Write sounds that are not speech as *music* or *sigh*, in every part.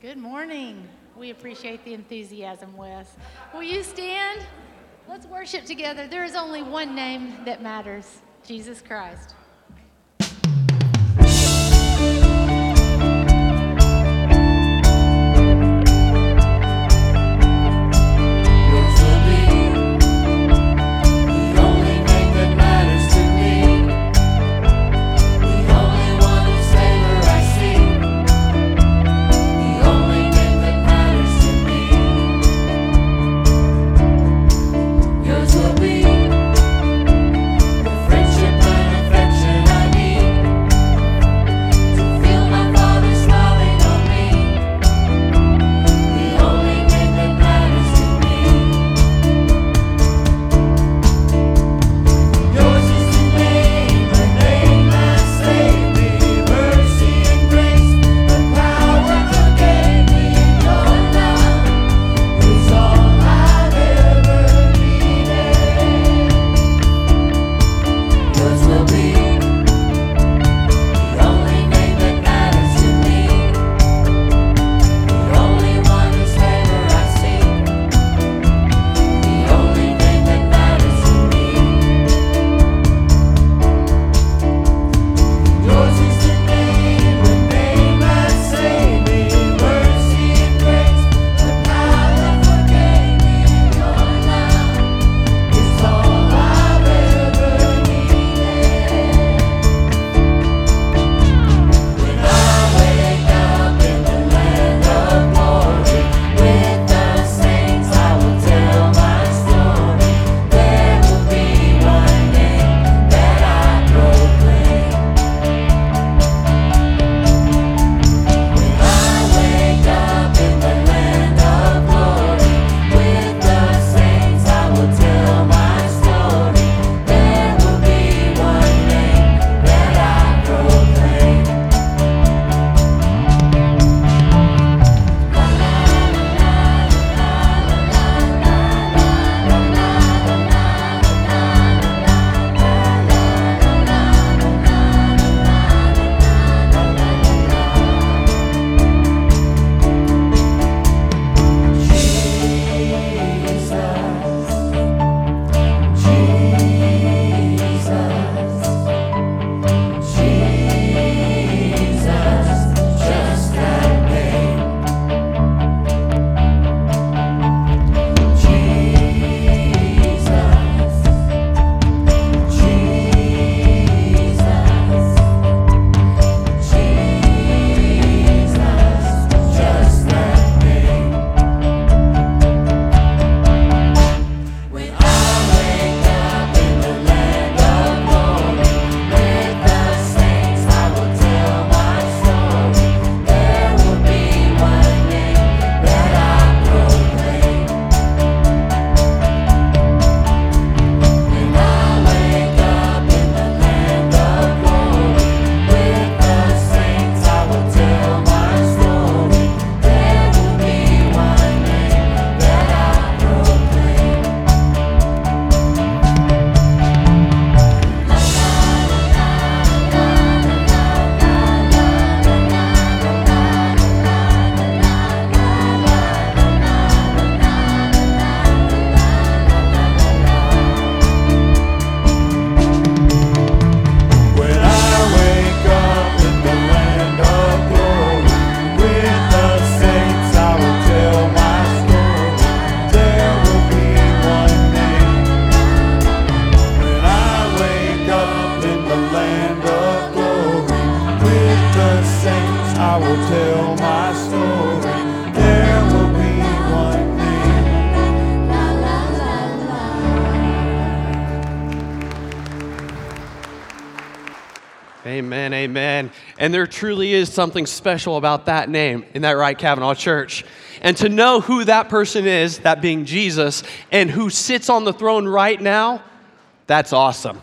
Good morning. We appreciate the enthusiasm, Wes. Will you stand? Let's worship together. There is only one name that matters Jesus Christ. And there truly is something special about that name. Isn't that right, Cavanaugh Church? And to know who that person is, that being Jesus, and who sits on the throne right now, that's awesome.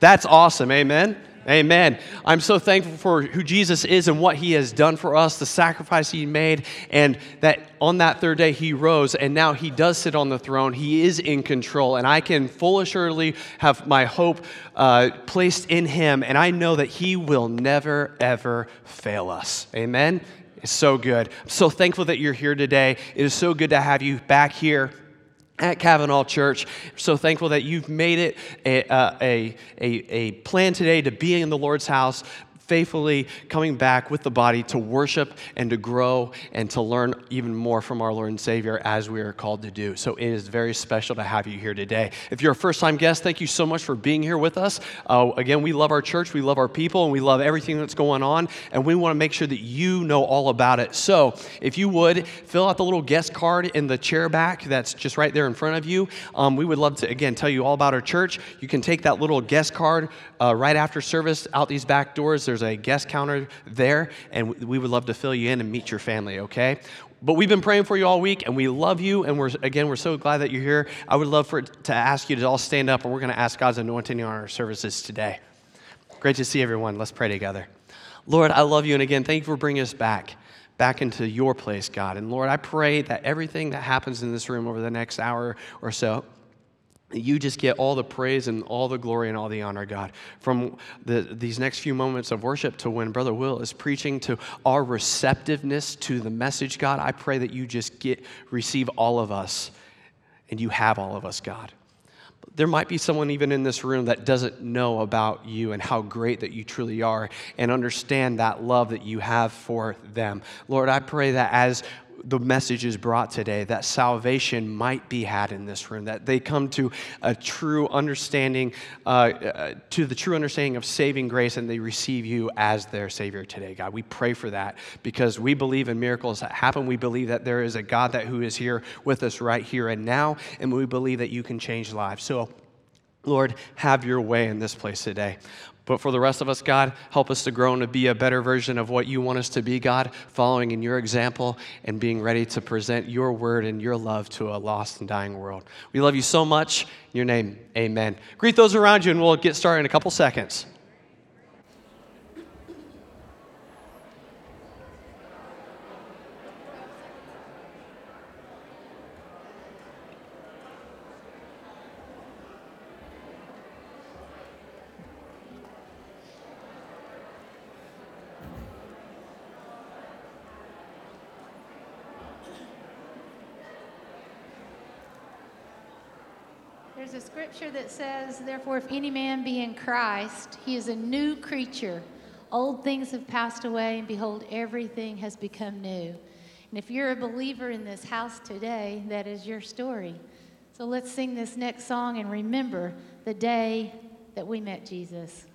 That's awesome, amen. Amen. I'm so thankful for who Jesus is and what he has done for us, the sacrifice he made, and that on that third day he rose, and now he does sit on the throne. He is in control, and I can full assuredly have my hope uh, placed in him, and I know that he will never, ever fail us. Amen. It's so good. I'm so thankful that you're here today. It is so good to have you back here at Cavanaugh Church. So thankful that you've made it a, uh, a, a, a, plan today to be in the Lord's house, faithfully coming back with the body to worship and to grow and to learn even more from our Lord and Savior as we are called to do. So it is very special to have you here today. If you're a first time guest, thank you so much for being here with us. Uh, again, we love our church, we love our people, and we love everything that's going on, and we want to make sure that you know all about it. So if you would, fill out the little guest card in the chair back that's just right there in front of you. Um, we would love to, again, tell you all about our church. You can take that little guest card uh, right after service out these back doors. There's a guest counter there, and we would love to fill you in and meet your family, okay? But we've been praying for you all week, and we love you, and we're, again, we're so glad that you're here. I would love for to ask you to all stand up, and we're going to ask God's anointing on our services today. Great to see everyone. Let's pray together. Lord, I love you, and again, thank you for bringing us back back into your place, God. And Lord, I pray that everything that happens in this room over the next hour or so, you just get all the praise and all the glory and all the honor, God. From the, these next few moments of worship to when Brother Will is preaching to our receptiveness to the message, God, I pray that you just get receive all of us and you have all of us, God. There might be someone even in this room that doesn't know about you and how great that you truly are and understand that love that you have for them. Lord, I pray that as the message is brought today that salvation might be had in this room, that they come to a true understanding, uh, uh, to the true understanding of saving grace, and they receive you as their Savior today, God. We pray for that because we believe in miracles that happen. We believe that there is a God that who is here with us right here and now, and we believe that you can change lives. So, Lord, have your way in this place today. But for the rest of us, God, help us to grow and to be a better version of what you want us to be, God, following in your example and being ready to present your word and your love to a lost and dying world. We love you so much. In your name, amen. Greet those around you, and we'll get started in a couple seconds. There's a scripture that says, Therefore, if any man be in Christ, he is a new creature. Old things have passed away, and behold, everything has become new. And if you're a believer in this house today, that is your story. So let's sing this next song and remember the day that we met Jesus.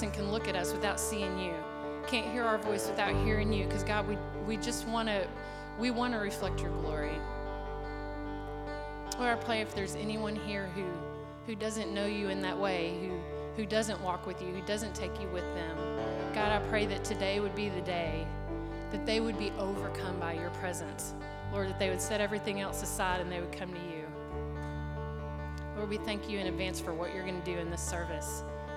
Person can look at us without seeing you. Can't hear our voice without hearing you. Because God, we, we just want to we want to reflect your glory. Lord, I pray if there's anyone here who who doesn't know you in that way, who who doesn't walk with you, who doesn't take you with them. God, I pray that today would be the day that they would be overcome by your presence. Lord, that they would set everything else aside and they would come to you. Lord, we thank you in advance for what you're going to do in this service.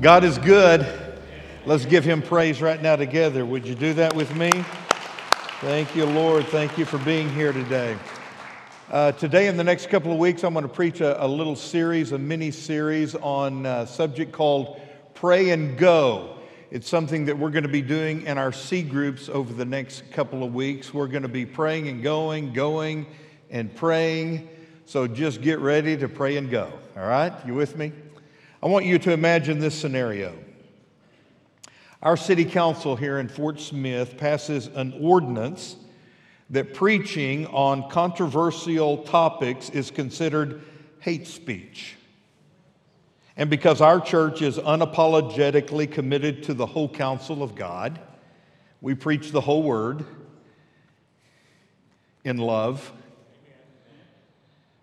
God is good. Let's give him praise right now together. Would you do that with me? Thank you, Lord. Thank you for being here today. Uh, today, in the next couple of weeks, I'm going to preach a, a little series, a mini series on a subject called Pray and Go. It's something that we're going to be doing in our C groups over the next couple of weeks. We're going to be praying and going, going and praying. So just get ready to pray and go. All right? You with me? I want you to imagine this scenario. Our city council here in Fort Smith passes an ordinance that preaching on controversial topics is considered hate speech. And because our church is unapologetically committed to the whole counsel of God, we preach the whole word in love.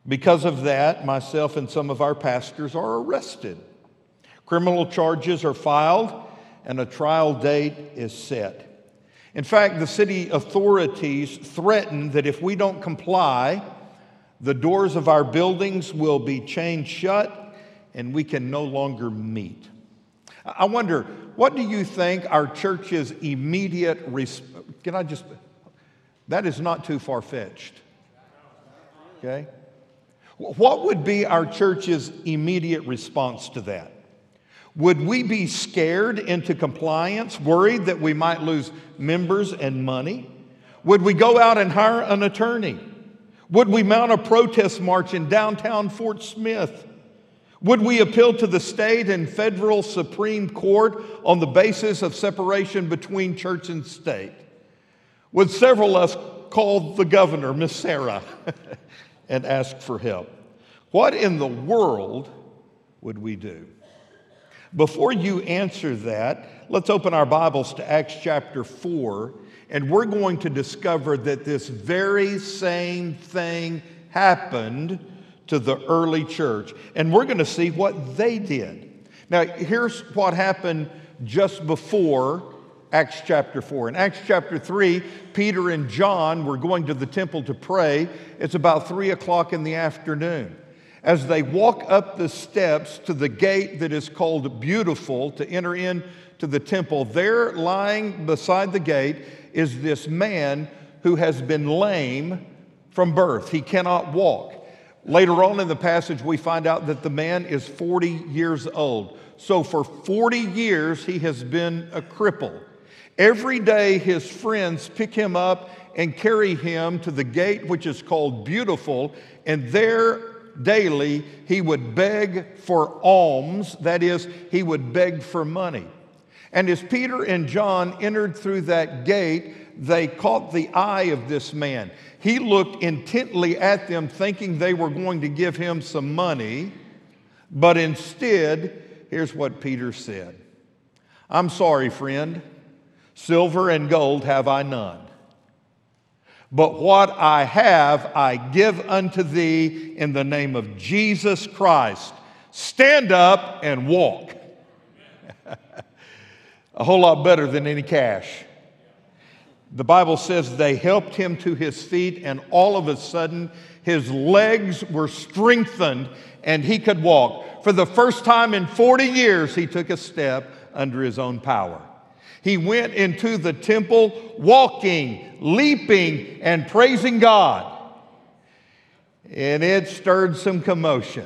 Because of that, myself and some of our pastors are arrested. Criminal charges are filed, and a trial date is set. In fact, the city authorities threaten that if we don't comply, the doors of our buildings will be chained shut and we can no longer meet. I wonder, what do you think our church's immediate response? Can I just, that is not too far fetched. Okay? What would be our church's immediate response to that? Would we be scared into compliance, worried that we might lose members and money? Would we go out and hire an attorney? Would we mount a protest march in downtown Fort Smith? Would we appeal to the state and federal Supreme Court on the basis of separation between church and state? Would several of us call the governor, Miss Sarah, *laughs* and ask for help? What in the world would we do? Before you answer that, let's open our Bibles to Acts chapter 4, and we're going to discover that this very same thing happened to the early church, and we're going to see what they did. Now, here's what happened just before Acts chapter 4. In Acts chapter 3, Peter and John were going to the temple to pray. It's about 3 o'clock in the afternoon. As they walk up the steps to the gate that is called Beautiful to enter into the temple, there lying beside the gate is this man who has been lame from birth. He cannot walk. Later on in the passage, we find out that the man is 40 years old. So for 40 years, he has been a cripple. Every day, his friends pick him up and carry him to the gate, which is called Beautiful, and there daily he would beg for alms, that is, he would beg for money. And as Peter and John entered through that gate, they caught the eye of this man. He looked intently at them, thinking they were going to give him some money, but instead, here's what Peter said I'm sorry, friend. Silver and gold have I none. But what I have, I give unto thee in the name of Jesus Christ. Stand up and walk. *laughs* a whole lot better than any cash. The Bible says they helped him to his feet, and all of a sudden, his legs were strengthened and he could walk. For the first time in 40 years, he took a step under his own power. He went into the temple walking, leaping, and praising God. And it stirred some commotion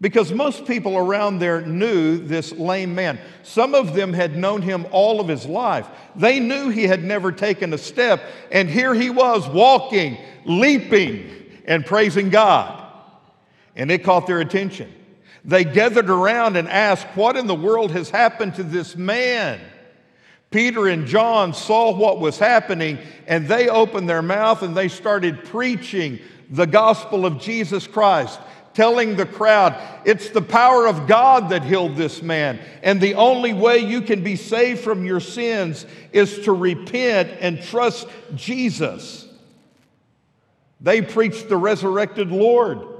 because most people around there knew this lame man. Some of them had known him all of his life. They knew he had never taken a step, and here he was walking, leaping, and praising God. And it caught their attention. They gathered around and asked, What in the world has happened to this man? Peter and John saw what was happening and they opened their mouth and they started preaching the gospel of Jesus Christ, telling the crowd, it's the power of God that healed this man. And the only way you can be saved from your sins is to repent and trust Jesus. They preached the resurrected Lord.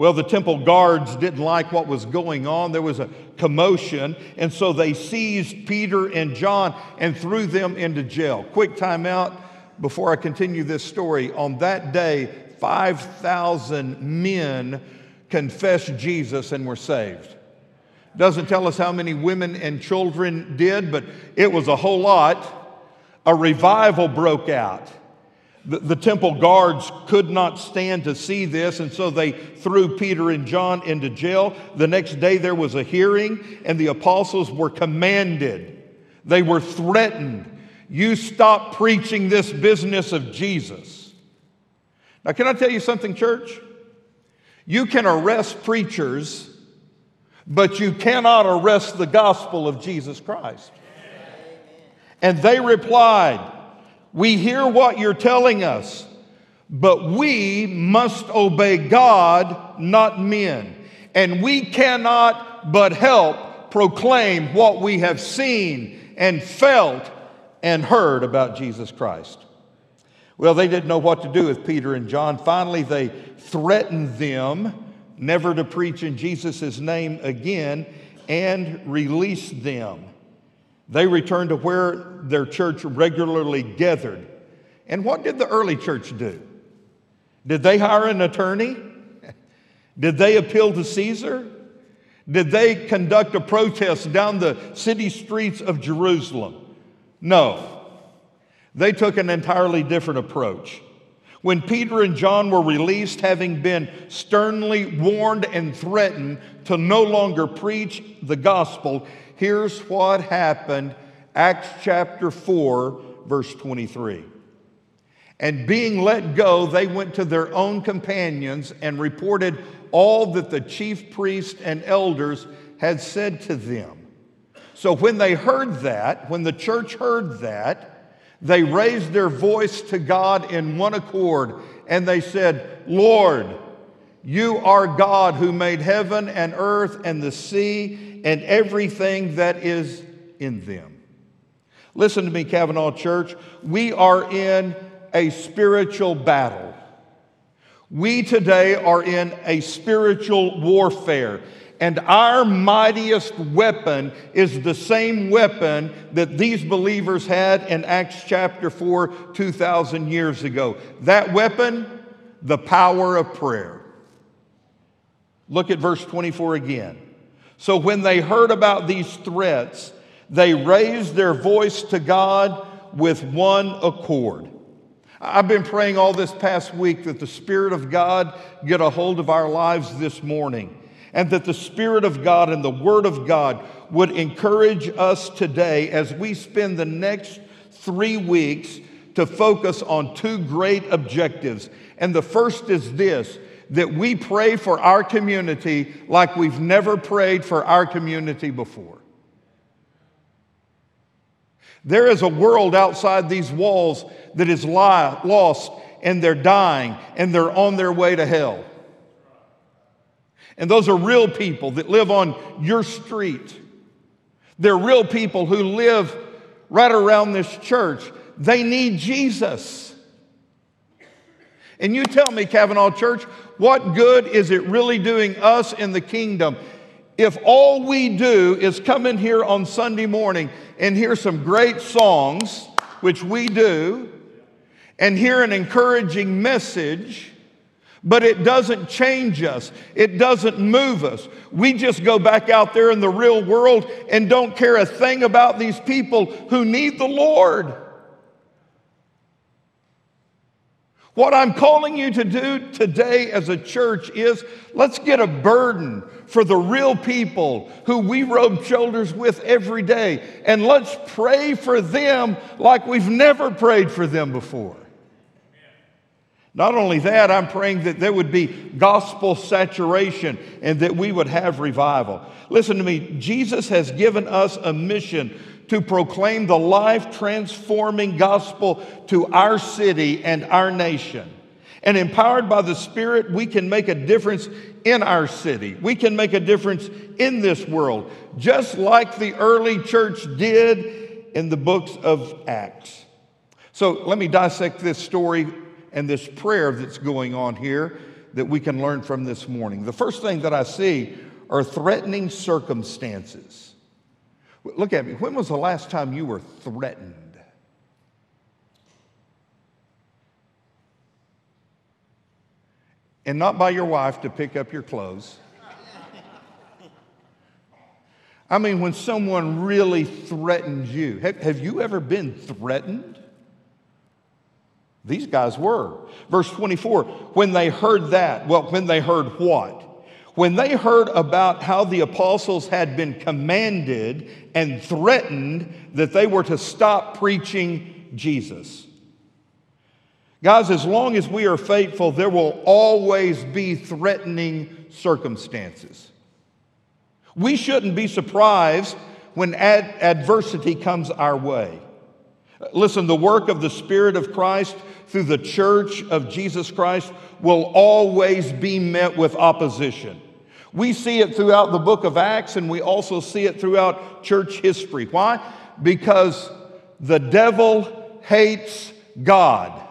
Well, the temple guards didn't like what was going on. There was a commotion, and so they seized Peter and John and threw them into jail. Quick time out before I continue this story. On that day, 5,000 men confessed Jesus and were saved. Doesn't tell us how many women and children did, but it was a whole lot. A revival broke out. The, the, temple guards could not stand to see this, and so they threw Peter and John into jail. The next day there was a hearing, and the apostles were commanded, they were threatened. You stop preaching this business of Jesus. Now, can I tell you something, church? You can arrest preachers, but you cannot arrest the gospel of Jesus Christ. And they replied, we hear what you're telling us, but we must obey God, not men. And we cannot but help proclaim what we have seen and felt and heard about Jesus Christ. Well, they didn't know what to do with Peter and John. Finally, they threatened them never to preach in Jesus' name again and released them. They returned to where their church regularly gathered. And what did the early church do? Did they hire an attorney? *laughs* Did they appeal to Caesar? Did they conduct a protest down the city streets of Jerusalem? No. They took an entirely different approach. When Peter and John were released, having been sternly warned and threatened to no longer preach the gospel, Here's what happened Acts chapter 4, verse 23. And being let go, they went to their own companions and reported all that the chief priests and elders had said to them. So when they heard that, when the church heard that, they raised their voice to God in one accord and they said, Lord, You are God who made heaven and earth and the sea and everything that is in them. Listen to me, Cavanaugh Church. We are in a spiritual battle. We today are in a spiritual warfare. And our mightiest weapon is the same weapon that these believers had in Acts chapter 4, 2,000 years ago. That weapon, the power of prayer. Look at verse 24 again. So when they heard about these threats, they raised their voice to God with one accord. I've been praying all this past week that the Spirit of God get a hold of our lives this morning and that the Spirit of God and the Word of God would encourage us today as we spend the next three weeks to focus on two great objectives. And the first is this that we pray for our community like we've never prayed for our community before. There is a world outside these walls that is li- lost and they're dying and they're on their way to hell. And those are real people that live on your street. They're real people who live right around this church. They need Jesus. And you tell me, Cavanaugh Church, what good is it really doing us in the kingdom if all we do is come in here on Sunday morning and hear some great songs, which we do, and hear an encouraging message, but it doesn't change us, it doesn't move us. We just go back out there in the real world and don't care a thing about these people who need the Lord. What I'm calling you to do today as a church is let's get a burden for the real people who we rub shoulders with every day, and let's pray for them like we've never prayed for them before. Not only that, I'm praying that there would be gospel saturation and that we would have revival. Listen to me, Jesus has given us a mission to proclaim the life transforming gospel to our city and our nation. And empowered by the Spirit, we can make a difference in our city. We can make a difference in this world, just like the early church did in the books of Acts. So let me dissect this story and this prayer that's going on here that we can learn from this morning. The first thing that I see are threatening circumstances. Look at me. When was the last time you were threatened? And not by your wife to pick up your clothes. I mean, when someone really threatens you. Have, have you ever been threatened? These guys were. Verse 24, when they heard that, well, when they heard what? When they heard about how the apostles had been commanded and threatened that they were to stop preaching Jesus. Guys, as long as we are faithful, there will always be threatening circumstances. We shouldn't be surprised when ad- adversity comes our way. Listen, the work of the Spirit of Christ through the church of Jesus Christ will always be met with opposition. We see it throughout the book of Acts and we also see it throughout church history. Why? Because the devil hates God.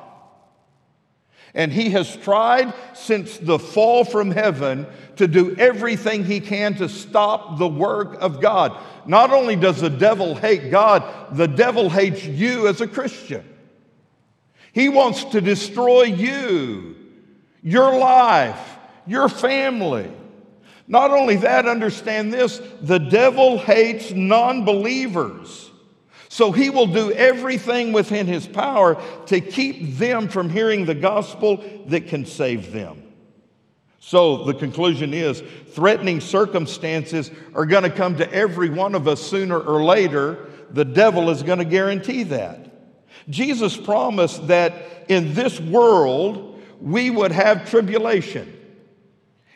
And he has tried since the fall from heaven to do everything he can to stop the work of God. Not only does the devil hate God, the devil hates you as a Christian. He wants to destroy you, your life, your family. Not only that, understand this the devil hates non believers. So he will do everything within his power to keep them from hearing the gospel that can save them. So the conclusion is threatening circumstances are going to come to every one of us sooner or later. The devil is going to guarantee that. Jesus promised that in this world we would have tribulation.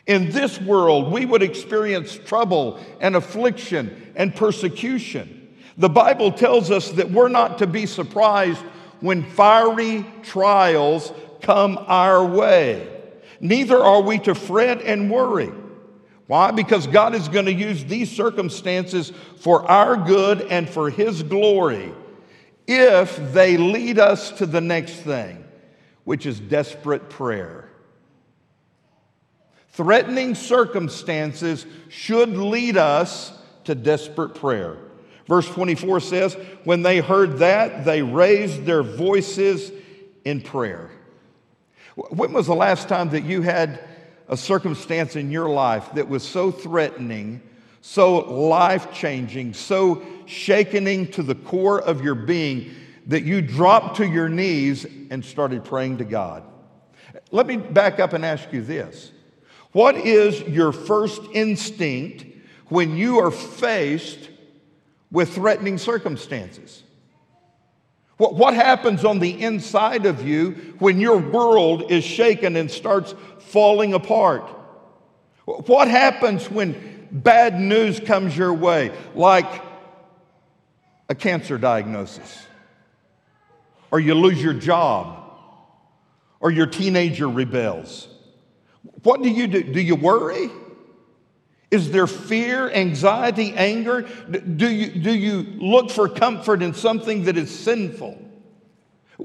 In this world, we would experience trouble and affliction and persecution. The Bible tells us that we're not to be surprised when fiery trials come our way. Neither are we to fret and worry. Why? Because God is going to use these circumstances for our good and for His glory if they lead us to the next thing, which is desperate prayer. Threatening circumstances should lead us to desperate prayer. Verse 24 says, When they heard that, they raised their voices in prayer. When was the last time that you had a circumstance in your life that was so threatening, so life changing, so shakening to the core of your being that you dropped to your knees and started praying to God? Let me back up and ask you this What is your first instinct when you are faced with threatening circumstances? What, what happens on the inside of you when your world is shaken and starts falling apart? What happens when bad news comes your way, like a cancer diagnosis, or you lose your job, or your teenager rebels? What do you do? Do you worry? Is there fear, anxiety, anger? Do you, do you look for comfort in something that is sinful?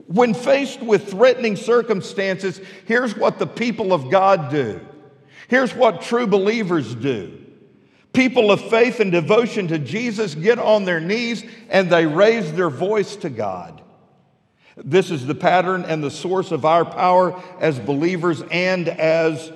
When faced with threatening circumstances, here's what the people of God do. Here's what true believers do. People of faith and devotion to Jesus get on their knees and they raise their voice to God. This is the pattern and the source of our power as believers and as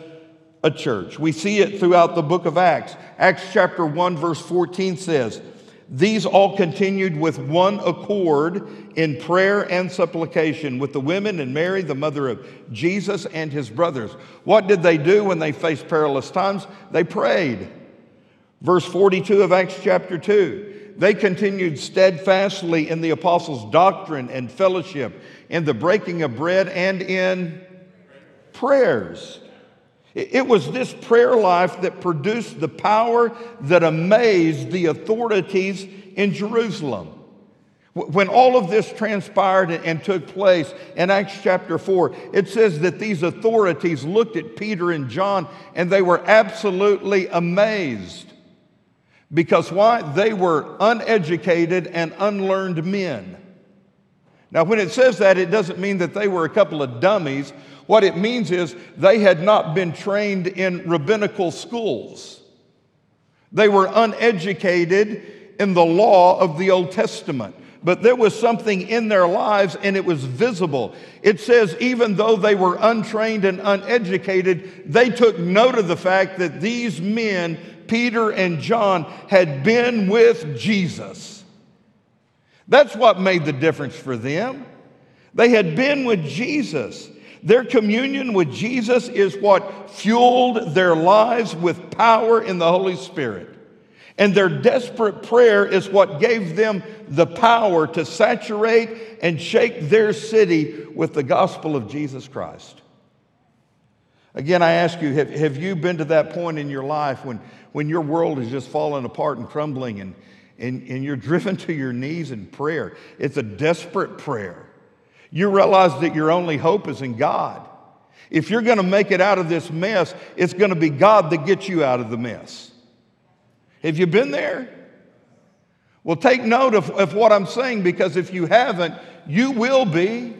a church. We see it throughout the book of Acts. Acts chapter 1, verse 14 says, These all continued with one accord in prayer and supplication with the women and Mary, the mother of Jesus, and his brothers. What did they do when they faced perilous times? They prayed. Verse 42 of Acts chapter 2. They continued steadfastly in the apostles' doctrine and fellowship, in the breaking of bread, and in prayers. It was this prayer life that produced the power that amazed the authorities in Jerusalem. When all of this transpired and took place in Acts chapter 4, it says that these authorities looked at Peter and John and they were absolutely amazed. Because why? They were uneducated and unlearned men. Now, when it says that, it doesn't mean that they were a couple of dummies what it means is they had not been trained in rabbinical schools. They were uneducated in the law of the Old Testament. But there was something in their lives and it was visible. It says, even though they were untrained and uneducated, they took note of the fact that these men, Peter and John, had been with Jesus. That's what made the difference for them. They had been with Jesus. Their communion with Jesus is what fueled their lives with power in the Holy Spirit. And their desperate prayer is what gave them the power to saturate and shake their city with the gospel of Jesus Christ. Again, I ask you, have, have you been to that point in your life when, when your world is just falling apart and crumbling and, and, and you're *laughs* driven to your knees in prayer? It's a desperate prayer. You realize that your only hope is in God. If you're going to make it out of this mess, it's going to be God that gets you out of the mess. Have you been there? Well, take note of, of what I'm saying because if you haven't, you will be.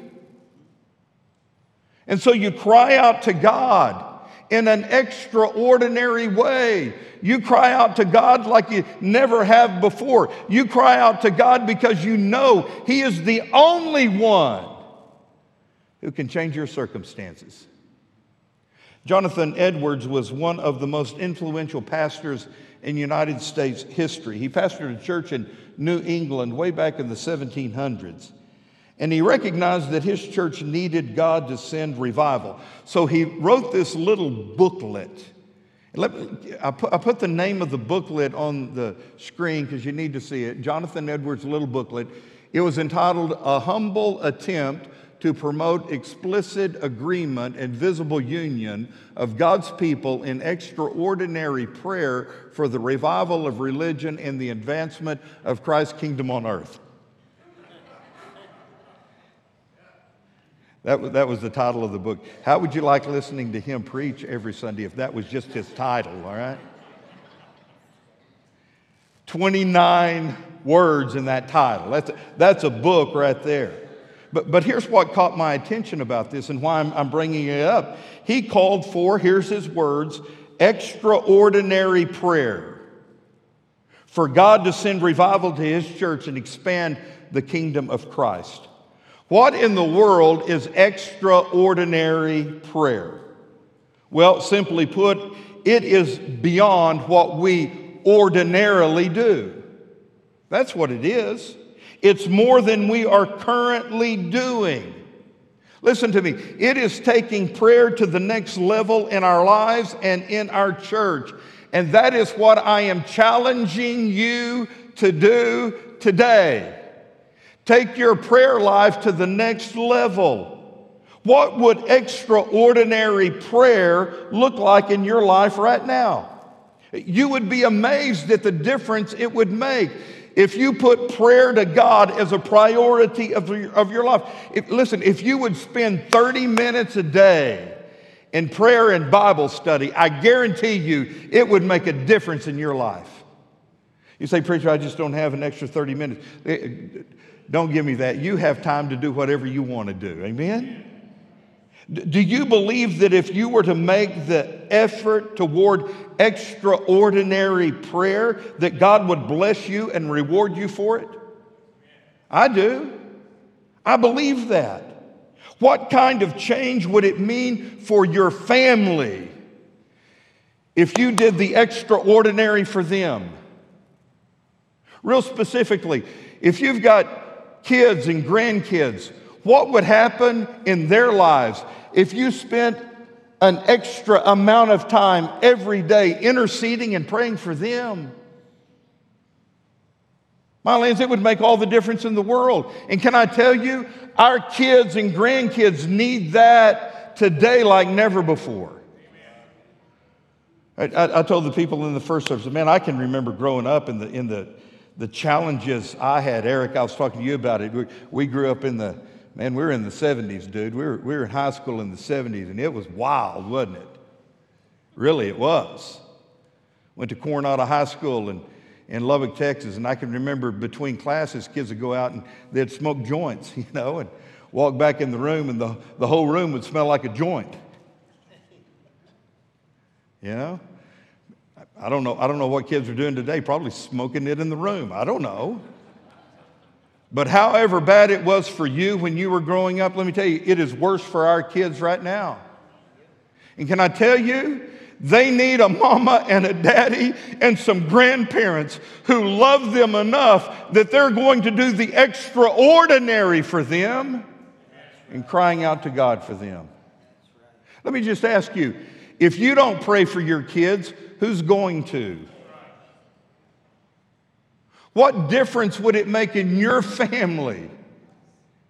And so you cry out to God in an extraordinary way. You cry out to God like you never have before. You cry out to God because you know He is the only one who can change your circumstances. Jonathan Edwards was one of the most influential pastors in United States history. He pastored a church in New England way back in the 1700s. And he recognized that his church needed God to send revival. So he wrote this little booklet. I put the name of the booklet on the screen because you need to see it. Jonathan Edwards' little booklet. It was entitled A Humble Attempt to promote explicit agreement and visible union of God's people in extraordinary prayer for the revival of religion and the advancement of Christ's kingdom on earth. That was, that was the title of the book. How would you like listening to him preach every Sunday if that was just his title, all right? 29 words in that title. That's a, that's a book right there. But, but here's what caught my attention about this and why I'm, I'm bringing it up. He called for, here's his words, extraordinary prayer for God to send revival to his church and expand the kingdom of Christ. What in the world is extraordinary prayer? Well, simply put, it is beyond what we ordinarily do. That's what it is. It's more than we are currently doing. Listen to me. It is taking prayer to the next level in our lives and in our church. And that is what I am challenging you to do today. Take your prayer life to the next level. What would extraordinary prayer look like in your life right now? You would be amazed at the difference it would make if you put prayer to God as a priority of your, of your life. If, listen, if you would spend 30 minutes a day in prayer and Bible study, I guarantee you it would make a difference in your life. You say, Preacher, I just don't have an extra 30 minutes. Eh, don't give me that. You have time to do whatever you want to do. Amen? Do you believe that if you were to make the effort toward extraordinary prayer, that God would bless you and reward you for it? I do. I believe that. What kind of change would it mean for your family if you did the extraordinary for them? Real specifically, if you've got kids and grandkids, what would happen in their lives if you spent an extra amount of time every day interceding and praying for them? My lands, it would make all the difference in the world. And can I tell you, our kids and grandkids need that today like never before. I, I, I told the people in the first service, man, I can remember growing up in the, in the, the challenges I had. Eric, I was talking to you about it. We, we grew up in the, man, we were in the 70s, dude. We were, we were in high school in the 70s, and it was wild, wasn't it? Really, it was. Went to Coronado High School and in Lubbock, Texas. And I can remember between classes, kids would go out and they'd smoke joints, *laughs* you know, and walk back in the room, and the, the whole room would smell like a joint. You know? I don't know, I don't know what kids are doing today, probably smoking it in the room. I don't know. But however bad it was for you when you were growing up, let me tell you, it is worse for our kids right now. And can I tell you, they need a mama and a daddy and some grandparents who love them enough that they're going to do the extraordinary for them and crying out to God for them. Let me just ask you if you don't pray for your kids, who's going to? What difference would it make in your family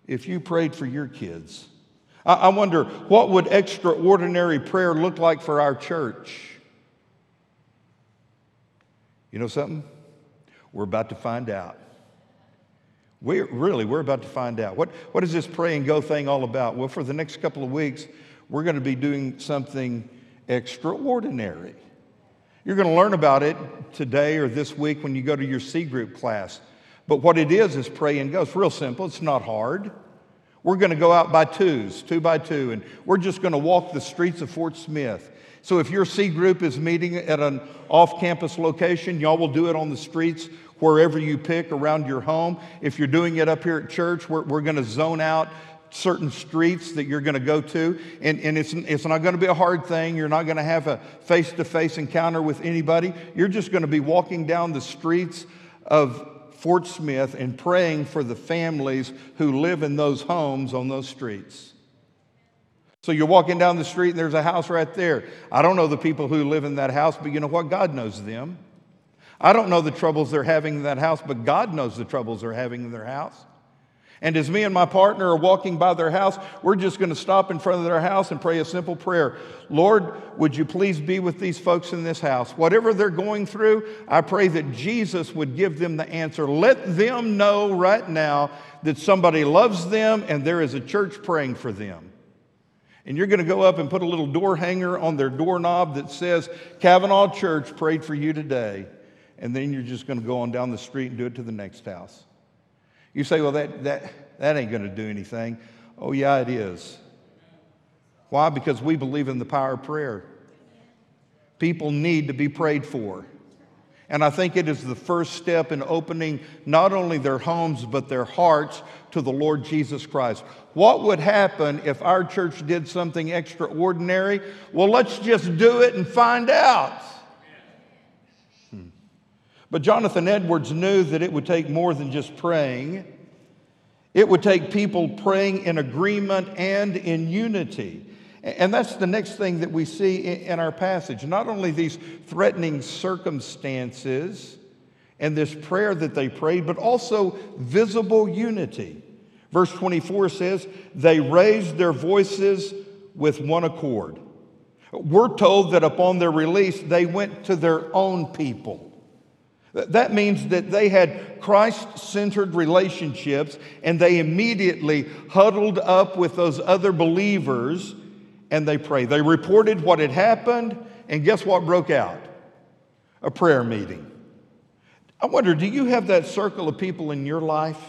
if you prayed for your kids? I wonder what would extraordinary prayer look like for our church? You know something? We're about to find out. We really, we're about to find out. What, what is this pray and go thing all about? Well, for the next couple of weeks, we're going to be doing something extraordinary. You're going to learn about it today or this week when you go to your C group class. But what it is is pray and go. It's real simple, it's not hard. We're going to go out by twos, two by two, and we're just going to walk the streets of Fort Smith. So if your C group is meeting at an off campus location, y'all will do it on the streets wherever you pick around your home. If you're doing it up here at church, we're, we're going to zone out certain streets that you're going to go to. And, and it's, it's not going to be a hard thing. You're not going to have a face to face encounter with anybody. You're just going to be walking down the streets of Fort Smith and praying for the families who live in those homes on those streets. So you're walking down the street and there's a house right there. I don't know the people who live in that house, but you know what? God knows them. I don't know the troubles they're having in that house, but God knows the troubles they're having in their house. And as me and my partner are walking by their house, we're just going to stop in front of their house and pray a simple prayer Lord, would you please be with these folks in this house? Whatever they're going through, I pray that Jesus would give them the answer. Let them know right now that somebody loves them and there is a church praying for them. And you're going to go up and put a little door hanger on their doorknob that says, Cavanaugh Church prayed for you today. And then you're just going to go on down the street and do it to the next house. You say, well, that, that, that ain't going to do anything. Oh, yeah, it is. Why? Because we believe in the power of prayer. People need to be prayed for. And I think it is the first step in opening not only their homes, but their hearts to the Lord Jesus Christ. What would happen if our church did something extraordinary? Well, let's just do it and find out. But Jonathan Edwards knew that it would take more than just praying. It would take people praying in agreement and in unity. And that's the next thing that we see in our passage. Not only these threatening circumstances and this prayer that they prayed, but also visible unity. Verse 24 says, They raised their voices with one accord. We're told that upon their release, they went to their own people. That means that they had Christ centered relationships and they immediately huddled up with those other believers and they prayed. They reported what had happened, and guess what broke out? A prayer meeting. I wonder, do you have that circle of people in your life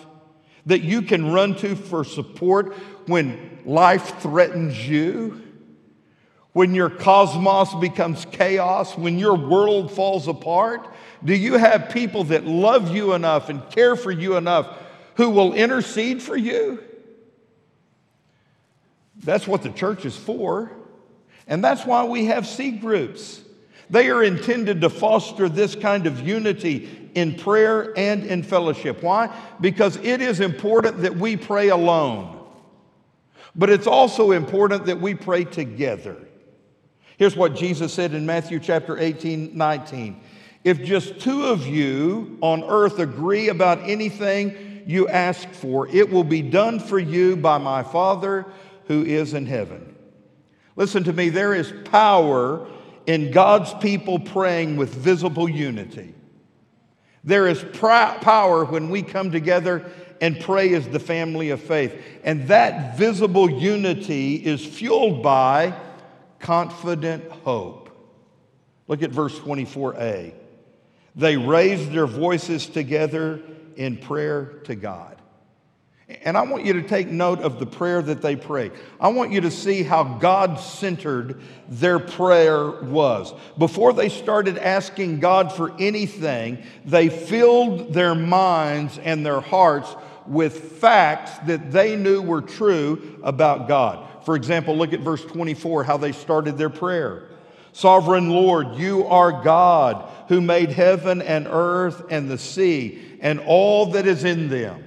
that you can run to for support when life threatens you? When your cosmos becomes chaos, when your world falls apart? Do you have people that love you enough and care for you enough who will intercede for you? That's what the church is for. And that's why we have C groups. They are intended to foster this kind of unity in prayer and in fellowship. Why? Because it is important that we pray alone, but it's also important that we pray together. Here's what Jesus said in Matthew chapter 18, 19. If just two of you on earth agree about anything you ask for, it will be done for you by my Father who is in heaven. Listen to me, there is power in God's people praying with visible unity. There is pr- power when we come together and pray as the family of faith. And that visible unity is fueled by confident hope. Look at verse 24a. They raised their voices together in prayer to God. And I want you to take note of the prayer that they prayed. I want you to see how God centered their prayer was. Before they started asking God for anything, they filled their minds and their hearts with facts that they knew were true about God. For example, look at verse 24, how they started their prayer. Sovereign Lord, you are God who made heaven and earth and the sea and all that is in them.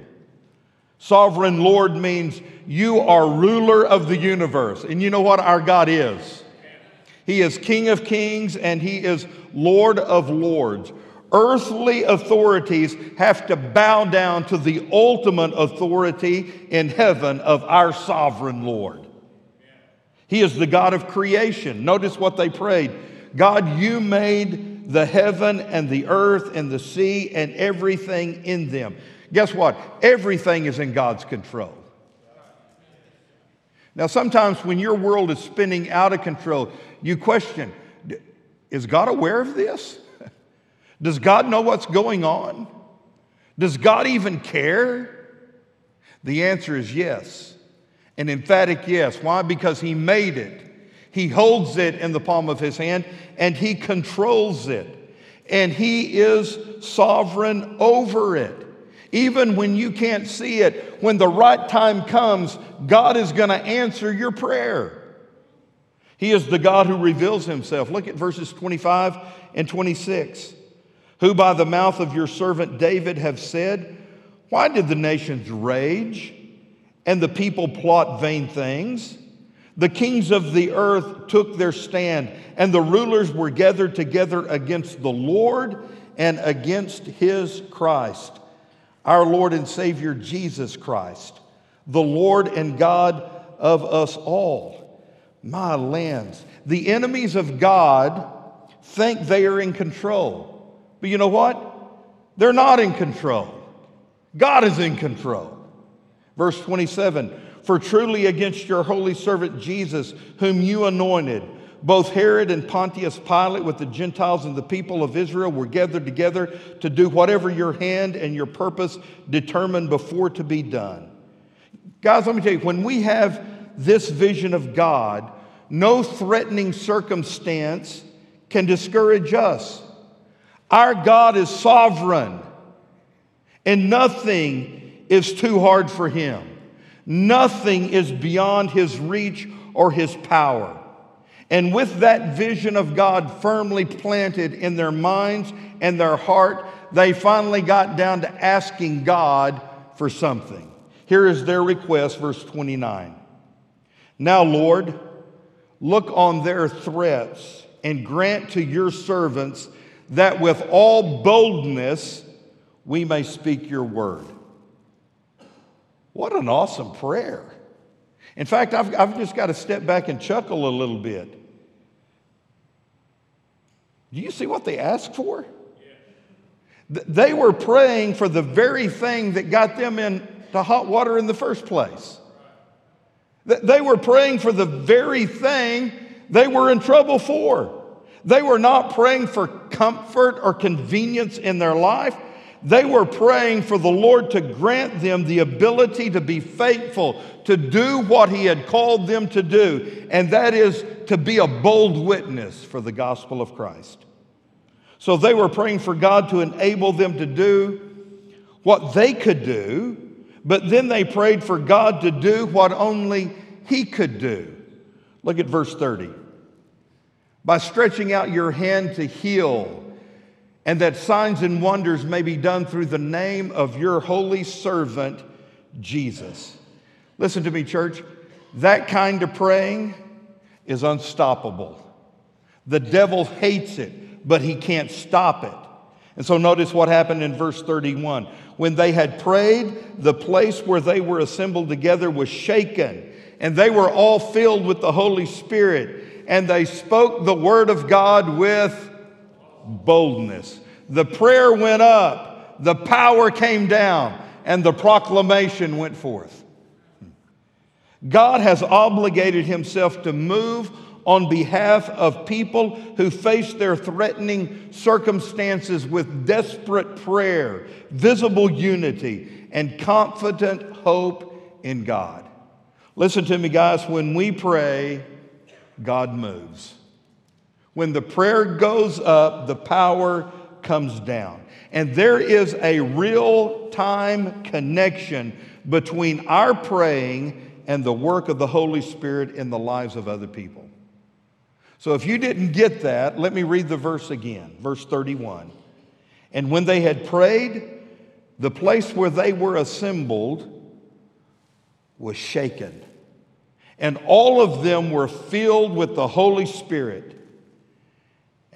Sovereign Lord means you are ruler of the universe. And you know what our God is? He is King of kings and He is Lord of lords. Earthly authorities have to bow down to the ultimate authority in heaven of our sovereign Lord. He is the God of creation. Notice what they prayed God, you made the heaven and the earth and the sea and everything in them. Guess what? Everything is in God's control. Now, sometimes when your world is spinning out of control, you question is God aware of this? *laughs* Does God know what's going on? Does God even care? The answer is yes. An emphatic yes. Why? Because He made it. He holds it in the palm of His hand and He controls it. And He is sovereign over it. Even when you can't see it, when the right time comes, God is going to answer your prayer. He is the God who reveals himself. Look at verses 25 and 26. Who by the mouth of your servant David have said, Why did the nations rage and the people plot vain things? The kings of the earth took their stand, and the rulers were gathered together against the Lord and against his Christ. our Lord and Savior Jesus Christ, the Lord and God of us all. My lands, the enemies of God think they are in control. But you know what? They're not in control. God is in control. Verse 27 For truly against your holy servant Jesus, whom you anointed, both Herod and Pontius Pilate with the Gentiles and the people of Israel were gathered together to do whatever your hand and your purpose determined before to be done. Guys, let me tell you, when we have this vision of God, no threatening circumstance can discourage us. Our God is sovereign, and nothing is too hard for him. Nothing is beyond his reach or his power. And with that vision of God firmly planted in their minds and their heart, they finally got down to asking God for something. Here is their request, verse 29. Now, Lord, look on their threats and grant to your servants that with all boldness we may speak your word. What an awesome prayer. In fact, I've, I've just got to step back and chuckle a little bit. Do you see what they asked for? Th- They were praying for the very thing that got them into hot water in the first place. They were praying for the very thing they were in trouble for. They were not praying for comfort or convenience in their life. They were praying for the Lord to grant them the ability to be faithful, to do what He had called them to do, and that is to be a bold witness for the gospel of Christ. So they were praying for God to enable them to do what they could do, but then they prayed for God to do what only He could do. Look at verse 30. By stretching out your hand to heal, and that signs and wonders may be done through the name of your holy servant, Jesus. Listen to me, church. That kind of praying is unstoppable. The devil hates it, but he can't stop it. And so notice what happened in verse 31. When they had prayed, the place where they were assembled together was shaken, and they were all filled with the Holy Spirit, and they spoke the word of God with boldness. The prayer went up, the power came down, and the proclamation went forth. God has obligated himself to move on behalf of people who face their threatening circumstances with desperate prayer, visible unity, and confident hope in God. Listen to me, guys. When we pray, God moves. When the prayer goes up, the power comes down. And there is a real time connection between our praying and the work of the Holy Spirit in the lives of other people. So if you didn't get that, let me read the verse again, verse 31. And when they had prayed, the place where they were assembled was shaken. And all of them were filled with the Holy Spirit.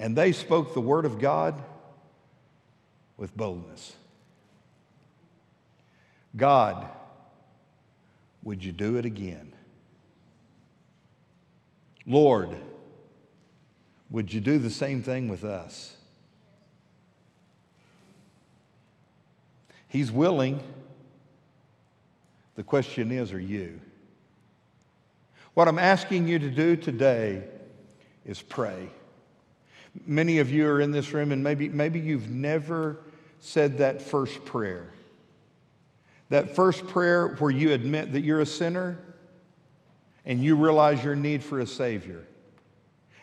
And they spoke the word of God with boldness. God, would you do it again? Lord, would you do the same thing with us? He's willing. The question is, are you? What I'm asking you to do today is pray. Many of you are in this room, and maybe, maybe you've never said that first prayer. That first prayer where you admit that you're a sinner and you realize your need for a Savior.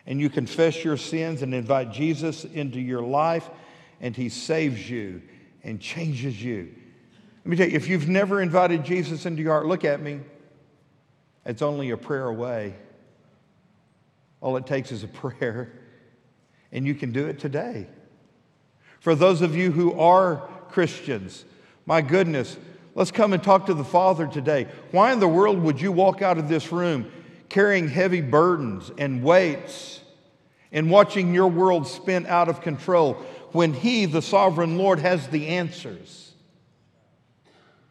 And you confess your sins and invite Jesus into your life, and He saves you and changes you. Let me tell you, if you've never invited Jesus into your heart, look at me. It's only a prayer away. All it takes is a prayer, and you can do it today. For those of you who are Christians, my goodness, let's come and talk to the Father today. Why in the world would you walk out of this room carrying heavy burdens and weights and watching your world spin out of control when He, the sovereign Lord, has the answers?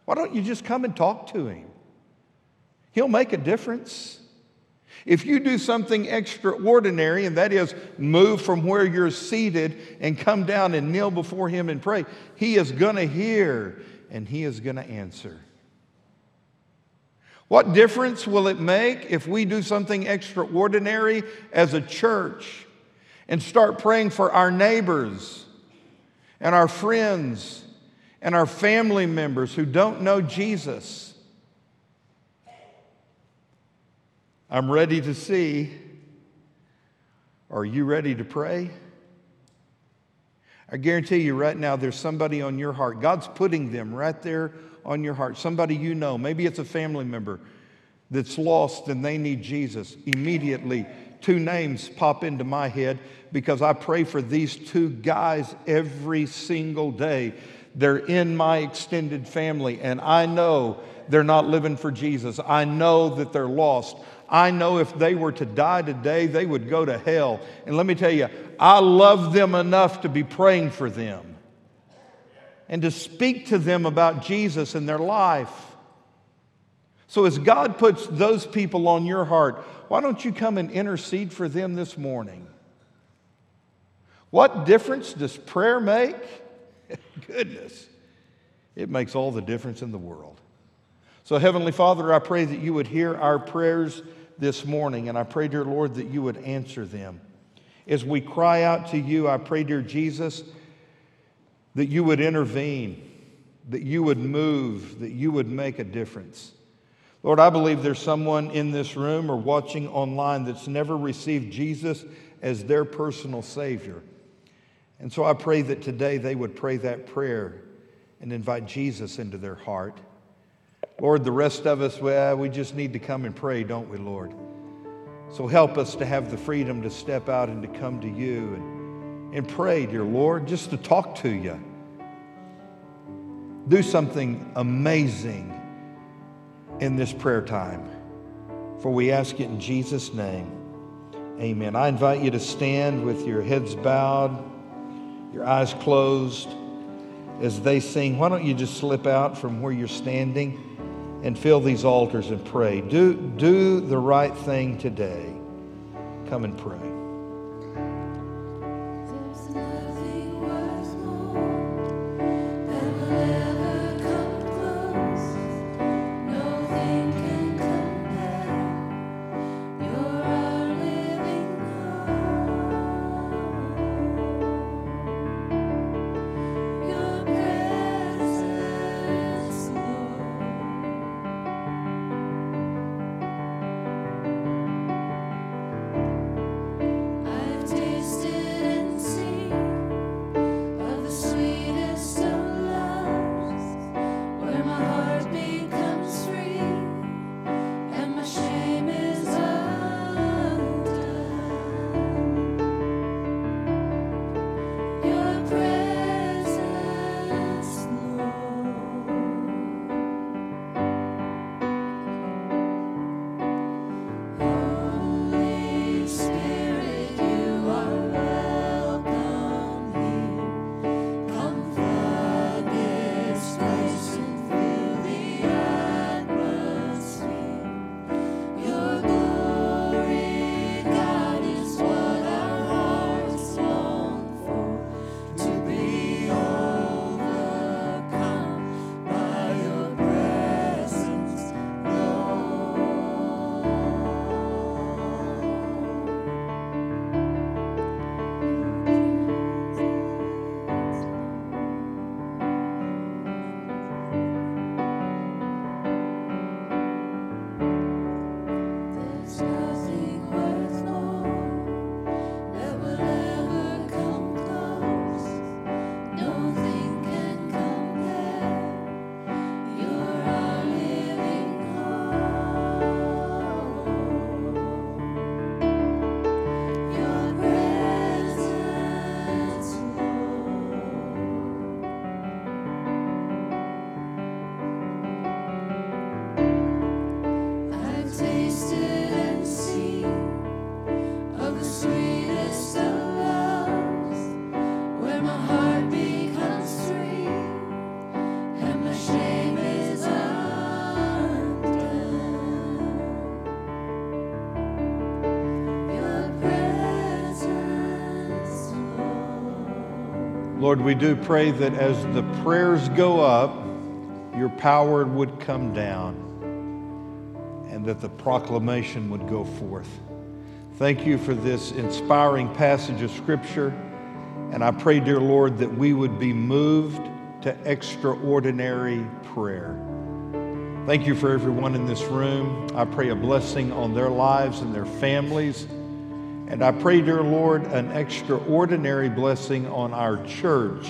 Why don't you just come and talk to him? He'll make a difference. If you do something extraordinary, and that is move from where you're seated and come down and kneel before Him and pray, He is going to hear and He is going to answer. What difference will it make if we do something extraordinary as a church and start praying for our neighbors and our friends and our family members who don't know Jesus? I'm ready to see. Are you ready to pray? I guarantee you right now, there's somebody on your heart. God's putting them right there on your heart. Somebody you know. Maybe it's a family member that's lost and they need Jesus. Immediately, two names pop into my head because I pray for these two guys every single day. They're in my extended family, and I know they're not living for Jesus. I know that they're lost. I know if they were to die today, they would go to hell. And let me tell you, I love them enough to be praying for them and to speak to them about Jesus and their life. So, as God puts those people on your heart, why don't you come and intercede for them this morning? What difference does prayer make? *laughs* Goodness, it makes all the difference in the world. So, Heavenly Father, I pray that you would hear our prayers this morning, and I pray, dear Lord, that you would answer them. As we cry out to you, I pray, dear Jesus, that you would intervene, that you would move, that you would make a difference. Lord, I believe there's someone in this room or watching online that's never received Jesus as their personal Savior. And so I pray that today they would pray that prayer and invite Jesus into their heart. Lord, the rest of us, well, uh, we just need to come and pray, don't we, Lord? So help us to have the freedom to step out and to come to you and, and pray, dear Lord, just to talk to you. Do something amazing in this prayer time. For we ask it in Jesus' name. Amen. I invite you to stand with your heads bowed, your eyes closed as they sing. Why don't you just slip out from where you're standing? And fill these altars and pray. Do, do the right thing today. Come and pray. Lord, we do pray that as the prayers go up, your power would come down and that the proclamation would go forth. Thank you for this inspiring passage of Scripture. And I pray, dear Lord, that we would be moved to extraordinary prayer. Thank you for everyone in this room. I pray a blessing on their lives and their families. And I pray, dear Lord, an extraordinary blessing on our church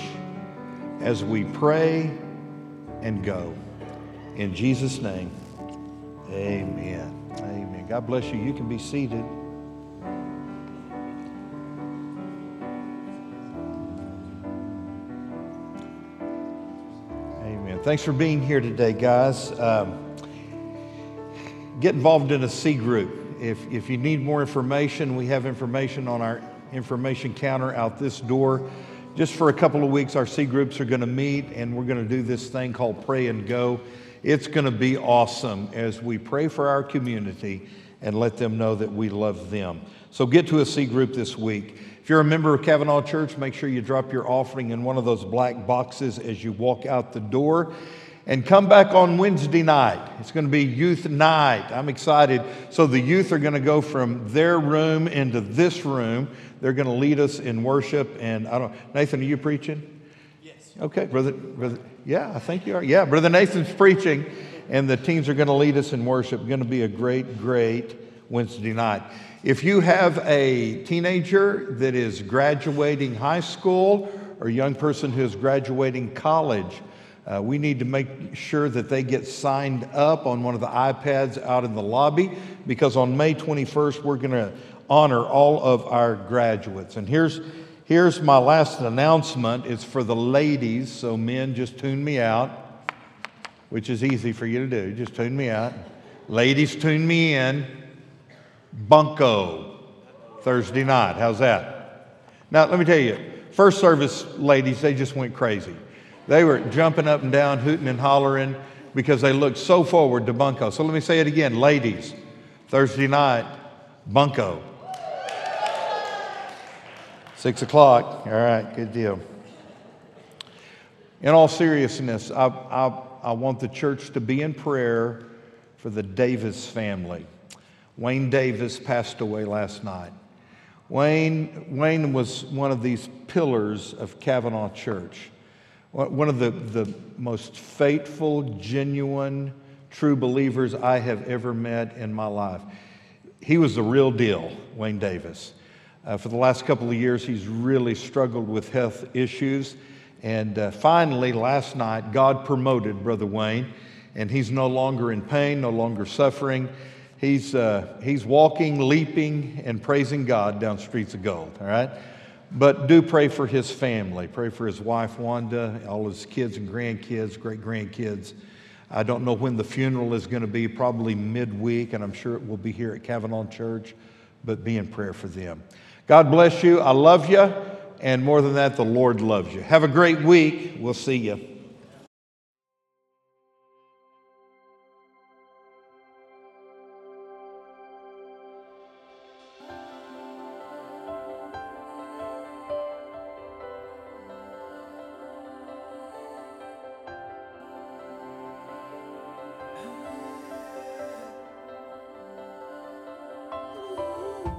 as we pray and go. In Jesus' name, amen. Amen. God bless you. You can be seated. Amen. Thanks for being here today, guys. Um, get involved in a C group. If, if you need more information, we have information on our information counter out this door. Just for a couple of weeks, our C groups are going to meet and we're going to do this thing called Pray and Go. It's going to be awesome as we pray for our community and let them know that we love them. So get to a C group this week. If you're a member of Cavanaugh Church, make sure you drop your offering in one of those black boxes as you walk out the door. And come back on Wednesday night. It's going to be youth night. I'm excited. So the youth are going to go from their room into this room. They're going to lead us in worship. And I don't, Nathan, are you preaching? Yes. Okay, brother, brother. Yeah, I think you are. Yeah, brother Nathan's preaching, and the teens are going to lead us in worship. Going to be a great, great Wednesday night. If you have a teenager that is graduating high school or a young person who is graduating college, uh, we need to make sure that they get signed up on one of the iPads out in the lobby because on May 21st, we're going to honor all of our graduates. And here's, here's my last announcement it's for the ladies, so men, just tune me out, which is easy for you to do. Just tune me out. Ladies, tune me in. Bunko, Thursday night. How's that? Now, let me tell you, first service ladies, they just went crazy. They were jumping up and down, hooting and hollering because they looked so forward to Bunko. So let me say it again, ladies, Thursday night, Bunko. Six o'clock. All right, good deal. In all seriousness, I, I, I want the church to be in prayer for the Davis family. Wayne Davis passed away last night. Wayne, Wayne was one of these pillars of Cavanaugh Church, one of the, the most faithful, genuine, true believers I have ever met in my life. He was the real deal, Wayne Davis. Uh, for the last couple of years, he's really struggled with health issues. And uh, finally, last night, God promoted Brother Wayne, and he's no longer in pain, no longer suffering. He's, uh, he's walking, leaping, and praising God down streets of gold, all right? But do pray for his family. Pray for his wife, Wanda, all his kids and grandkids, great grandkids. I don't know when the funeral is going to be, probably midweek, and I'm sure it will be here at Cavanaugh Church, but be in prayer for them. God bless you. I love you. And more than that, the Lord loves you. Have a great week. We'll see you.